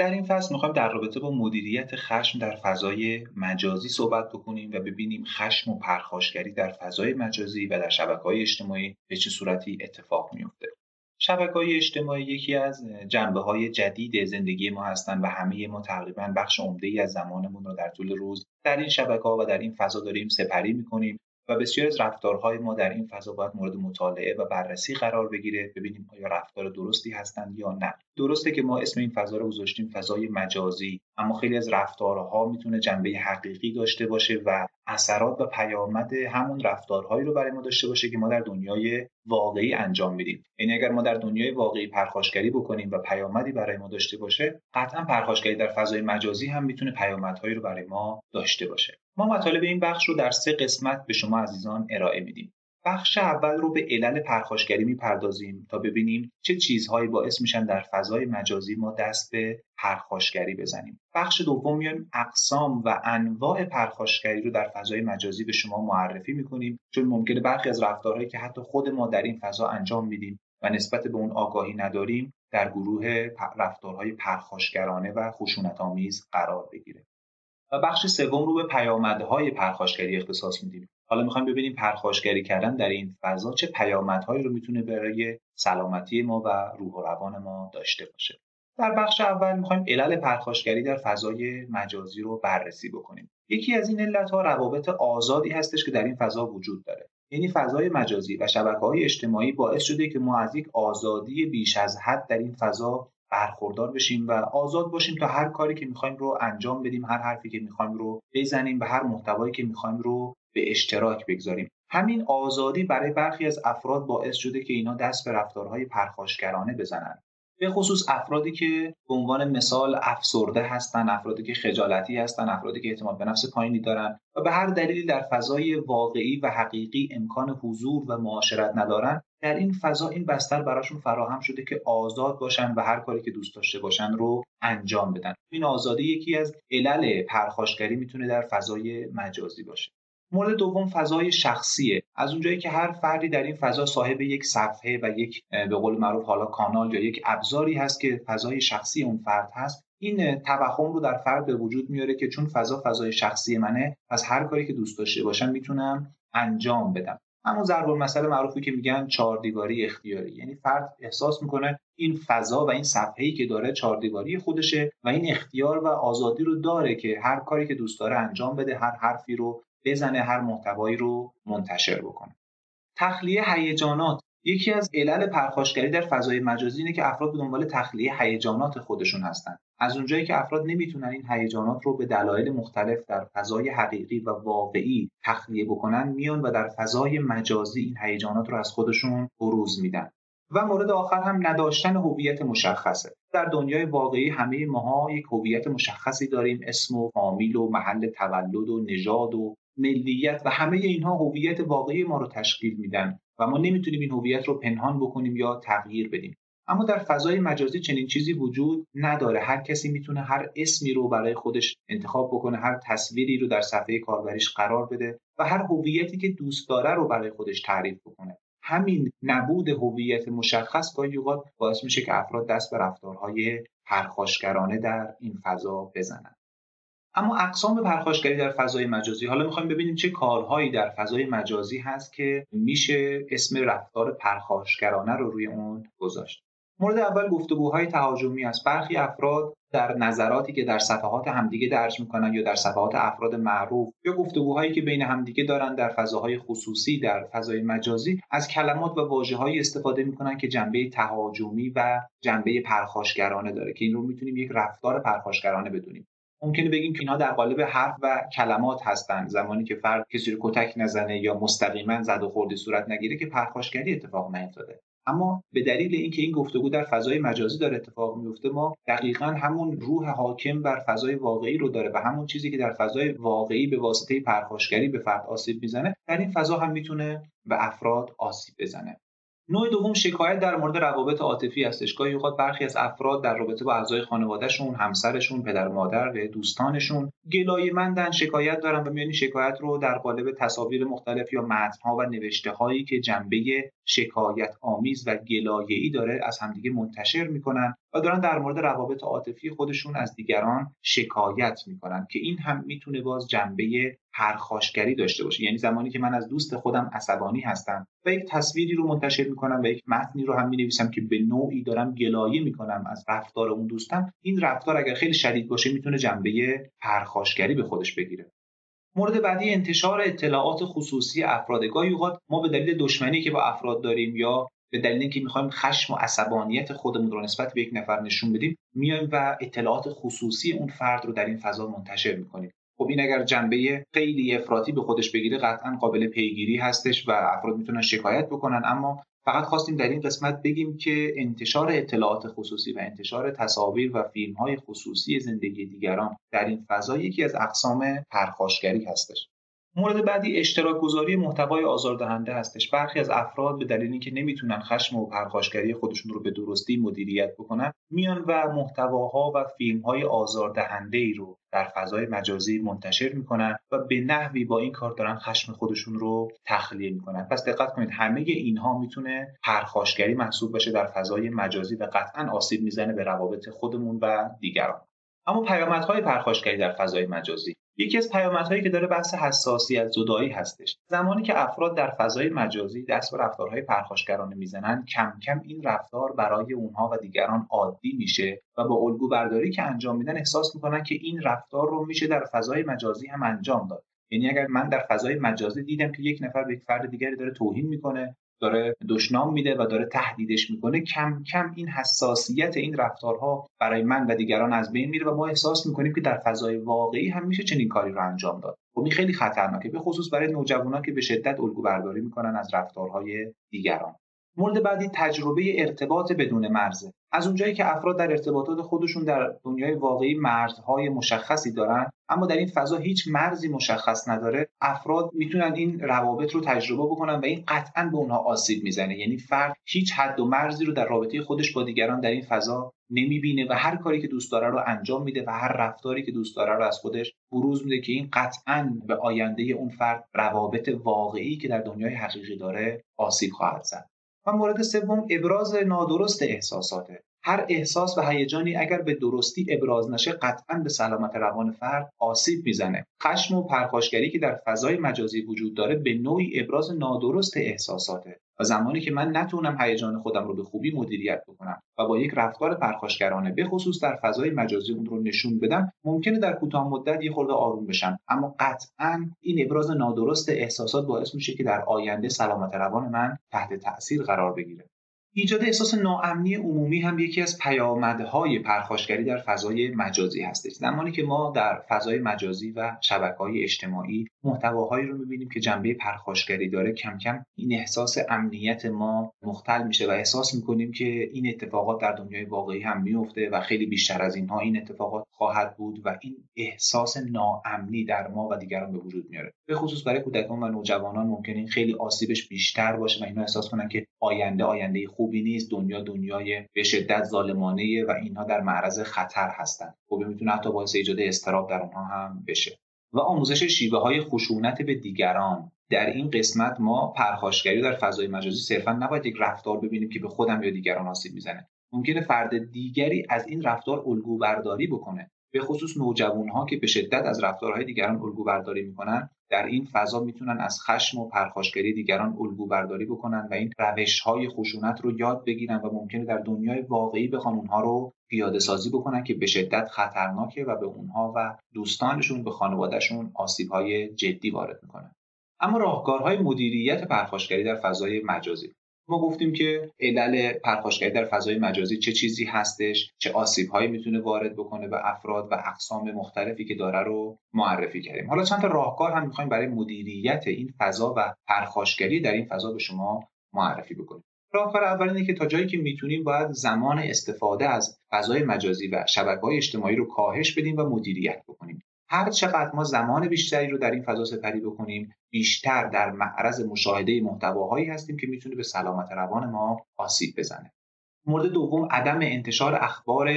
در این فصل می‌خوایم در رابطه با مدیریت خشم در فضای مجازی صحبت بکنیم و ببینیم خشم و پرخاشگری در فضای مجازی و در شبکه های اجتماعی به چه صورتی اتفاق میفته شبکه های اجتماعی یکی از جنبه های جدید زندگی ما هستند و همه ما تقریبا بخش عمده ای از زمانمون رو در طول روز در این شبکه ها و در این فضا داریم سپری می‌کنیم. و بسیار از رفتارهای ما در این فضا باید مورد مطالعه و بررسی قرار بگیره ببینیم آیا رفتار درستی هستند یا نه. درسته که ما اسم این فضا رو گذاشتیم فضای مجازی. اما خیلی از رفتارها می‌تونه جنبه حقیقی داشته باشه و اثرات و پیامد همون رفتارهایی رو برای ما داشته باشه که ما در دنیای واقعی انجام میدیم. یعنی اگر ما در دنیای واقعی پرخاشگری بکنیم و پیامدی برای ما داشته باشه قطعا پرخاشگری در فضای مجازی هم می‌تونه پیامدهایی رو برای ما داشته باشه. ما مطالب این بخش رو در سه قسمت به شما عزیزان ارائه میدیم. بخش اول رو به علل پرخاشگری می‌پردازیم تا ببینیم چه چیزهایی باعث میشن در فضای مجازی ما دست به پرخاشگری بزنیم. بخش دوم میایم اقسام و انواع پرخاشگری رو در فضای مجازی به شما معرفی می‌کنیم چون ممکنه برخی از رفتارهایی که حتی خود ما در این فضا انجام میدیم و نسبت به اون آگاهی نداریم در گروه رفتارهای پرخاشگرانه و خشونت آمیز قرار بگیره. و بخش سوم رو به پیامدهای پرخاشگری اختصاص میدیم. حالا می‌خوایم ببینیم پرخاشگری کردن در این فضا چه پیامدهایی رو می‌تونه برای سلامتی ما و روح و روان ما داشته باشه. در بخش اول می‌خوایم علل پرخاشگری در فضای مجازی رو بررسی بکنیم. یکی از این علت ها روابط آزادی هستش که در این فضا وجود داره. یعنی فضای مجازی و شبکه های اجتماعی باعث شده که ما از یک آزادی بیش از حد در این فضا برخوردار بشیم و آزاد باشیم تا هر کاری که می‌خوایم رو انجام بدیم هر حرفی که می‌خوایم رو بزنیم و هر محتوایی که می‌خوایم رو به اشتراک بگذاریم. همین آزادی برای برخی از افراد باعث شده که اینا دست به رفتارهای پرخاشگرانه بزنند به خصوص افرادی که به عنوان مثال افسرده هستن افرادی که خجالتی هستن افرادی که اعتماد به نفس پایینی دارن و به هر دلیلی در فضای واقعی و حقیقی امکان حضور و معاشرت ندارن در این فضا این بستر براشون فراهم شده که آزاد باشن و هر کاری که دوست داشته باشن رو انجام بدن. این آزادی یکی از علل پرخاشگری می‌تونه در فضای مجازی باشه. مورد دوم فضای شخصیه. از اونجایی که هر فردی در این فضا صاحب یک صفحه و یک به قول معروف حالا کانال یا یک ابزاری هست که فضای شخصی اون فرد هست این توهم رو در فرد به وجود میاره که چون فضا فضای شخصی منه از هر کاری که دوست داشته باشم می‌تونم انجام بدم. همون ضرب مسئله معروفی که میگن چهار دیواری اختیاری. یعنی فرد احساس می‌کنه این فضا و این صفحه‌ای که داره چهار دیواری خودشه و این اختیار و آزادی رو داره که هر کاری که دوست داره انجام بده هر حرفی رو بزنه هر محتوایی رو منتشر بکنه. تخلیه هیجانات. یکی از علل پرخاشگری در فضای مجازی اینه که افراد به دنبال تخلیه هیجانات خودشون هستن. از اونجایی که افراد نمی‌تونن این هیجانات رو به دلایل مختلف در فضای حقیقی و واقعی تخلیه بکنن میان و در فضای مجازی این هیجانات رو از خودشون بروز میدن. و مورد آخر هم نداشتن هویت مشخصه. در دنیای واقعی همه ماها یک هویت مشخصی داریم. اسم و فامیل و محل تولد و نژاد و ملیت و همه اینها هویت واقعی ما رو تشکیل میدن و ما نمی‌تونیم این هویت رو پنهان بکنیم یا تغییر بدیم. اما در فضای مجازی چنین چیزی وجود نداره. هر کسی می‌تونه هر اسمی رو برای خودش انتخاب بکنه هر تصویری رو در صفحه کاربریش قرار بده و هر هویتی که دوست داره رو برای خودش تعریف بکنه. همین نبود هویت مشخص گاهی اوقات باعث میشه که افراد دست به رفتارهای پرخاشگرانه در این فضا بزنن. اما اقسام پرخاشگری در فضای مجازی. حالا می‌خوایم ببینیم چه کارهایی در فضای مجازی هست که میشه اسم رفتار پرخاشگرانه رو روی اون گذاشت. مورد اول گفتگوهای تهاجمی است. برخی افراد در نظراتی که در صفحات همدیگه درج می‌کنن یا در صفحات افراد معروف یا گفتگوهایی که بین همدیگه دارن در فضاهای خصوصی در فضای مجازی از کلمات و واژههایی استفاده می‌کنن که جنبه تهاجمی و جنبه پرخاشگرانه داره که این رو می‌تونیم یک رفتار پرخاشگرانه بدونیم. ممکنه بگیم که اینها در قالب حرف و کلمات هستند زمانی که فرد کسی رو کتک نزنه یا مستقیما زد و خوردی صورت نگیره که پرخاشگری اتفاق نیفتاده. اما به دلیل اینکه این گفتگو در فضای مجازی داره اتفاق میفته ما دقیقا همون روح حاکم بر فضای واقعی رو داره و همون چیزی که در فضای واقعی به واسطه پرخاشگری به فرد آسیب می‌زنه در این فضا هم می‌تونه به افراد آسیب بزنه. نوع دوم شکایت در مورد روابط عاطفی هستش. گاهی اوقات برخی از افراد در رابطه با اعضای خانوادهشون همسرشون پدر مادر و دوستانشون مندن شکایت دارن و میانی شکایت رو در قالب تصاویر مختلف یا متنها و نوشته هایی که جنبه شکایت آمیز و گلایه‌ای داره از همدیگه منتشر می‌کنن و دارن در مورد روابط عاطفی خودشون از دیگران شکایت می‌کنن که این هم می‌تونه باز جنبه پرخاشگری داشته باشه. یعنی زمانی که من از دوست خودم عصبانی هستم و یک تصویری رو منتشر می‌کنم و یک متنی رو هم می‌نویسم که به نوعی دارم گلایه می‌کنم از رفتار اون دوستم این رفتار اگر خیلی شدید باشه می‌تونه جنبه پرخاشگری به خودش بگیره. مورد بعدی انتشار اطلاعات خصوصی افراد گاهی اوقات ما به دلیل دشمنی که با افراد داریم یا به دلیل اینکه می‌خوایم خشم و عصبانیت خودمون رو نسبت به یک نفر نشون بدیم میایم و اطلاعات خصوصی اون فرد رو در این فضا منتشر می‌کنیم. خب این اگر جنبه خیلی افراطی به خودش بگیره قطعا قابل پیگیری هستش و افراد می‌تونن شکایت بکنن. اما فقط خواستیم در این قسمت بگیم که انتشار اطلاعات خصوصی و انتشار تصاویر و فیلم های خصوصی زندگی دیگران در این فضا یکی از اقسام پرخاشگری هستش. مورد بعدی اشتراک گذاری محتوای آزاردهنده هستش. برخی از افراد به دلیل اینکه نمی‌تونن خشم و پرخاشگری خودشون رو به درستی مدیریت بکنن میان و محتواها و فیلمهای آزاردهنده ای رو در فضای مجازی منتشر می‌کنن و به نحوی با این کار دارن خشم خودشون رو تخلیه می‌کنن. پس دقت کنید همه اینها می‌تونه پرخاشگری محسوب بشه در فضای مجازی و قطعا آسیب می‌زنه به روابط خودمون و دیگران. اما پیامدهای پرخاشگری در فضای مجازی. یکی از پیامدهایی که داره بحث حساسیت زدایی هستش. زمانی که افراد در فضای مجازی دست به رفتارهای پرخاشگرانه می‌زنن کم کم این رفتار برای اونها و دیگران عادی میشه و با الگو برداری که انجام میدن احساس می‌کنن که این رفتار رو میشه در فضای مجازی هم انجام داد. یعنی اگر من در فضای مجازی دیدم که یک نفر به یک فرد دیگری داره توهین می‌کنه داره دشنام میده و داره تهدیدش می‌کنه. کم کم این حساسیت این رفتارها برای من و دیگران از بین میره و ما احساس می‌کنیم که در فضای واقعی هم میشه چنین کاری رو انجام داد. خب این خیلی خطرناکه به خصوص برای نوجوانان که به شدت الگو برداری می‌کنن از رفتارهای دیگران. مورد بعدی تجربه ارتباط بدون مرزه. از اونجایی که افراد در ارتباطات خودشون در دنیای واقعی مرزهای مشخصی دارن اما در این فضا هیچ مرزی مشخص نداره افراد می‌تونن این روابط رو تجربه بکنن و این قطعا به اونها آسیب می‌زنه. یعنی فرد هیچ حد و مرزی رو در رابطه خودش با دیگران در این فضا نمی‌بینه و هر کاری که دوست داره رو انجام میده و هر رفتاری که دوست داره رو از خودش بروز میده که این قطعا به آینده اون فرد روابط واقعی که در دنیای حقیقی داره آسیب خواهد زد. و مورد سوم ابراز نادرست احساساته. هر احساس و هیجانی اگر به درستی ابراز نشه قطعا به سلامت روان فرد آسیب می‌زنه. خشم و پرخاشگری که در فضای مجازی وجود داره به نوعی ابراز نادرست احساساته. و زمانی که من نتونم هیجان خودم رو به خوبی مدیریت بکنم و با یک رفتار پرخاشگرانه به خصوص در فضای مجازی اون رو نشون بدم ممکنه در کوتاه مدت یه خورده آروم بشم. اما قطعا این ابراز نادرست احساسات باعث میشه که در آینده سلامت روان من تحت تاثیر قرار بگیره. ایجاد احساس ناامنی عمومی هم یکی از پیامدهای پرخاشگری در فضای مجازی هستش. زمانی که ما در فضای مجازی و شبکه های اجتماعی محتواهایی رو می‌بینیم که جنبه پرخاشگری داره کم کم این احساس امنیت ما مختل میشه و احساس می‌کنیم که این اتفاقات در دنیای واقعی هم میفته و خیلی بیشتر از اینها این اتفاقات خواهد بود و این احساس ناامنی در ما و دیگران به وجود میاره. به خصوص برای کودکان و نوجوانان ممکن خیلی آسیبش بیشتر باشه و اینا احساس کنن که آینده آینده خوبی نیست دنیا دنیای به شدت ظالمانه و اینها در معرض خطر هستند خب می‌تونه حتی باعث ایجاد استراب در اونها هم بشه. و آموزش شیوه های خشونت به دیگران. در این قسمت ما پرخاشگری در فضای مجازی صرفا نباید یک رفتار ببینیم که به خودم یا دیگران آسیب می‌زنه. ممکنه فرد دیگری از این رفتار الگو برداری بکنه. به خصوص نوجوان ها که به شدت از رفتارهای دیگران الگو برداری می‌کنن در این فضا می‌تونن از خشم و پرخاشگری دیگران الگو برداری بکنن و این روش های خشونت رو یاد بگیرن و ممکنه در دنیای واقعی بخوان اونها رو پیاده سازی بکنن که به شدت خطرناکه و به اونها و دوستانشون به خانوادهشون آسیب های جدی وارد می‌کنن. اما راهکارهای مدیریت پرخاشگری در فضای مجازی. ما گفتیم که علل پرخاشگری در فضای مجازی چه چیزی هستش چه آسیب هایی می‌تونه وارد بکنه به افراد و اقسام مختلفی که داره رو معرفی کردیم. حالا چند تا راهکار هم می‌خوایم برای مدیریت این فضا و پرخاشگری در این فضا به شما معرفی بکنیم. راهکار اول اینه که تا جایی که می‌تونیم باید زمان استفاده از فضای مجازی و شبکه های اجتماعی رو کاهش بدیم و مدیریت بکنیم. هر چقدر ما زمان بیشتری رو در این فضا سپری بکنیم بیشتر در معرض مشاهده محتواهایی هستیم که می‌تونه به سلامت روان ما آسیب بزنه. مورد دوم عدم انتشار اخبار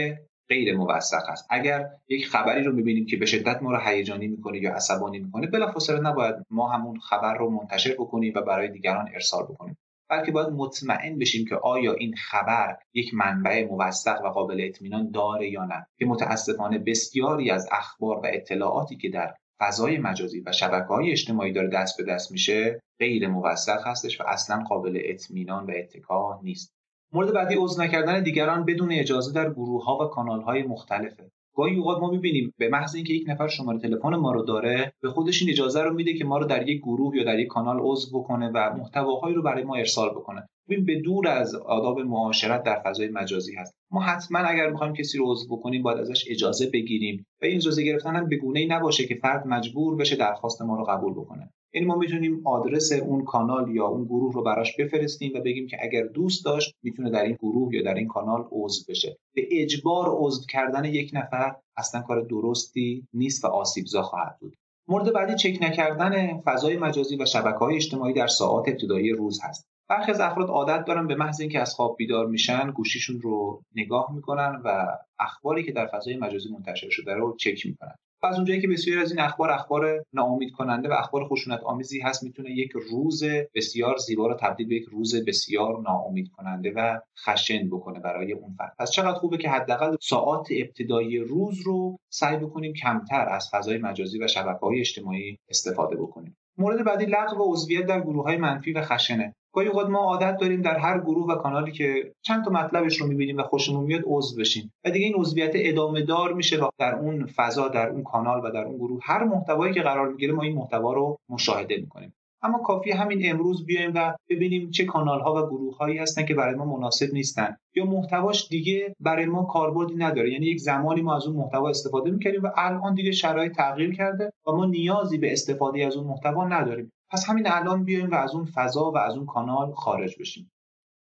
غیر موثق است. اگر یک خبری رو می‌بینیم که به شدت ما رو هیجانی می‌کنه یا عصبانی می‌کنه بلافاصله نباید ما همون خبر رو منتشر بکنیم و برای دیگران ارسال بکنیم. بلکه باید مطمئن بشیم که آیا این خبر یک منبع موثق و قابل اطمینان داره یا نه که متاسفانه بسیاری از اخبار و اطلاعاتی که در فضای مجازی و شبکه های اجتماعی داره دست به دست میشه غیر موثق هستش و اصلا قابل اطمینان و اتکا نیست. مورد بعدی عضو نکردن دیگران بدون اجازه در گروه ها و کانال های مختلفه. گاهی اوقات ما می‌بینیم به محض اینکه یک نفر شماره تلفن ما رو داره به خودش این اجازه رو میده که ما رو در یک گروه یا در یک کانال عضو بکنه و محتواهایی رو برای ما ارسال بکنه. ببین به دور از آداب معاشرت در فضای مجازی هست. ما حتما اگر می‌خوایم کسی رو عضو بکنیم باید ازش اجازه بگیریم. و این اجازه گرفتن هم به گونه ای نباشه که فرد مجبور بشه درخواست ما رو قبول بکنه. یعنی ما می‌تونیم آدرس اون کانال یا اون گروه رو براش بفرستیم و بگیم که اگر دوست داشت می‌تونه در این گروه یا در این کانال عضو بشه. به اجبار عضو کردن یک نفر اصلا کار درستی نیست و آسیبزا خواهد بود. مورد بعدی چک نکردن فضای مجازی و شبکه های اجتماعی در ساعات ابتدایی روز هست. برخی از افراد عادت دارن به محض اینکه از خواب بیدار میشن گوشیشون رو نگاه می‌کنن و اخباری که در فضای مجازی منتشر شده رو چک می‌کنن. از اونجایی که بسیاری از این اخبار اخبار ناامید کننده و اخبار خشونت آمیزی هست می‌تونه یک روز بسیار زیبا رو تبدیل به یک روز بسیار ناامید کننده و خشن بکنه برای اون فرد پس چقدر خوبه که حداقل ساعات ابتدایی روز رو سعی بکنیم کمتر از فضای مجازی و شبکه های اجتماعی استفاده بکنیم. مورد بعدی لغو عضویت در گروه های منفی و خشنه. گاهی اوقات ما عادت داریم در هر گروه و کانالی که چند تا مطلبش رو می‌بینیم و خوشمون میاد عضو بشیم. و دیگه این عضویت ادامه دار میشه و در اون فضا در اون کانال و در اون گروه هر محتوایی که قرار می‌گیره ما این محتوا رو مشاهده می‌کنیم. اما کافی همین امروز بیایم و ببینیم چه کانال ها و گروه هایی هستن که برای ما مناسب نیستن. یا محتواش دیگه برای ما کاربردی نداره. یعنی یک زمانی ما از اون محتوا استفاده می‌کردیم و الان دیگه شرایط تغییر کرده و ما نیازی به استفاده از اون محتوا نداریم. پس همین الان بیایم و از اون فضا و از اون کانال خارج بشیم.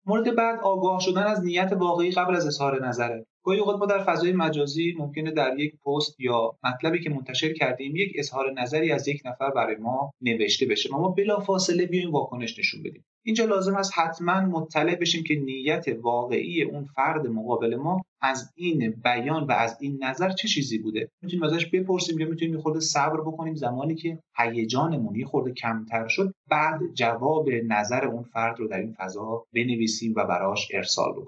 مورد بعد آگاه شدن از نیت واقعی قبل از اظهار نظره. گاهی اوقات ما در فضای مجازی ممکنه در یک پست یا مطلبی که منتشر کردیم یک اظهار نظری از یک نفر برای ما نوشته بشه ما بلا فاصله بیایم واکنش نشون بدیم. اینجا لازم است حتما مطلع بشیم که نیت واقعی اون فرد مقابل ما از این بیان و از این نظر چه چیزی بوده. می‌تونیم ازش بپرسیم یا می‌تونیم خورده صبر بکنیم. زمانی که هیجانمون یه خورده کمتر شد بعد جواب نظر اون فرد رو در این فضا بنویسیم و براش ارسال بکنیم.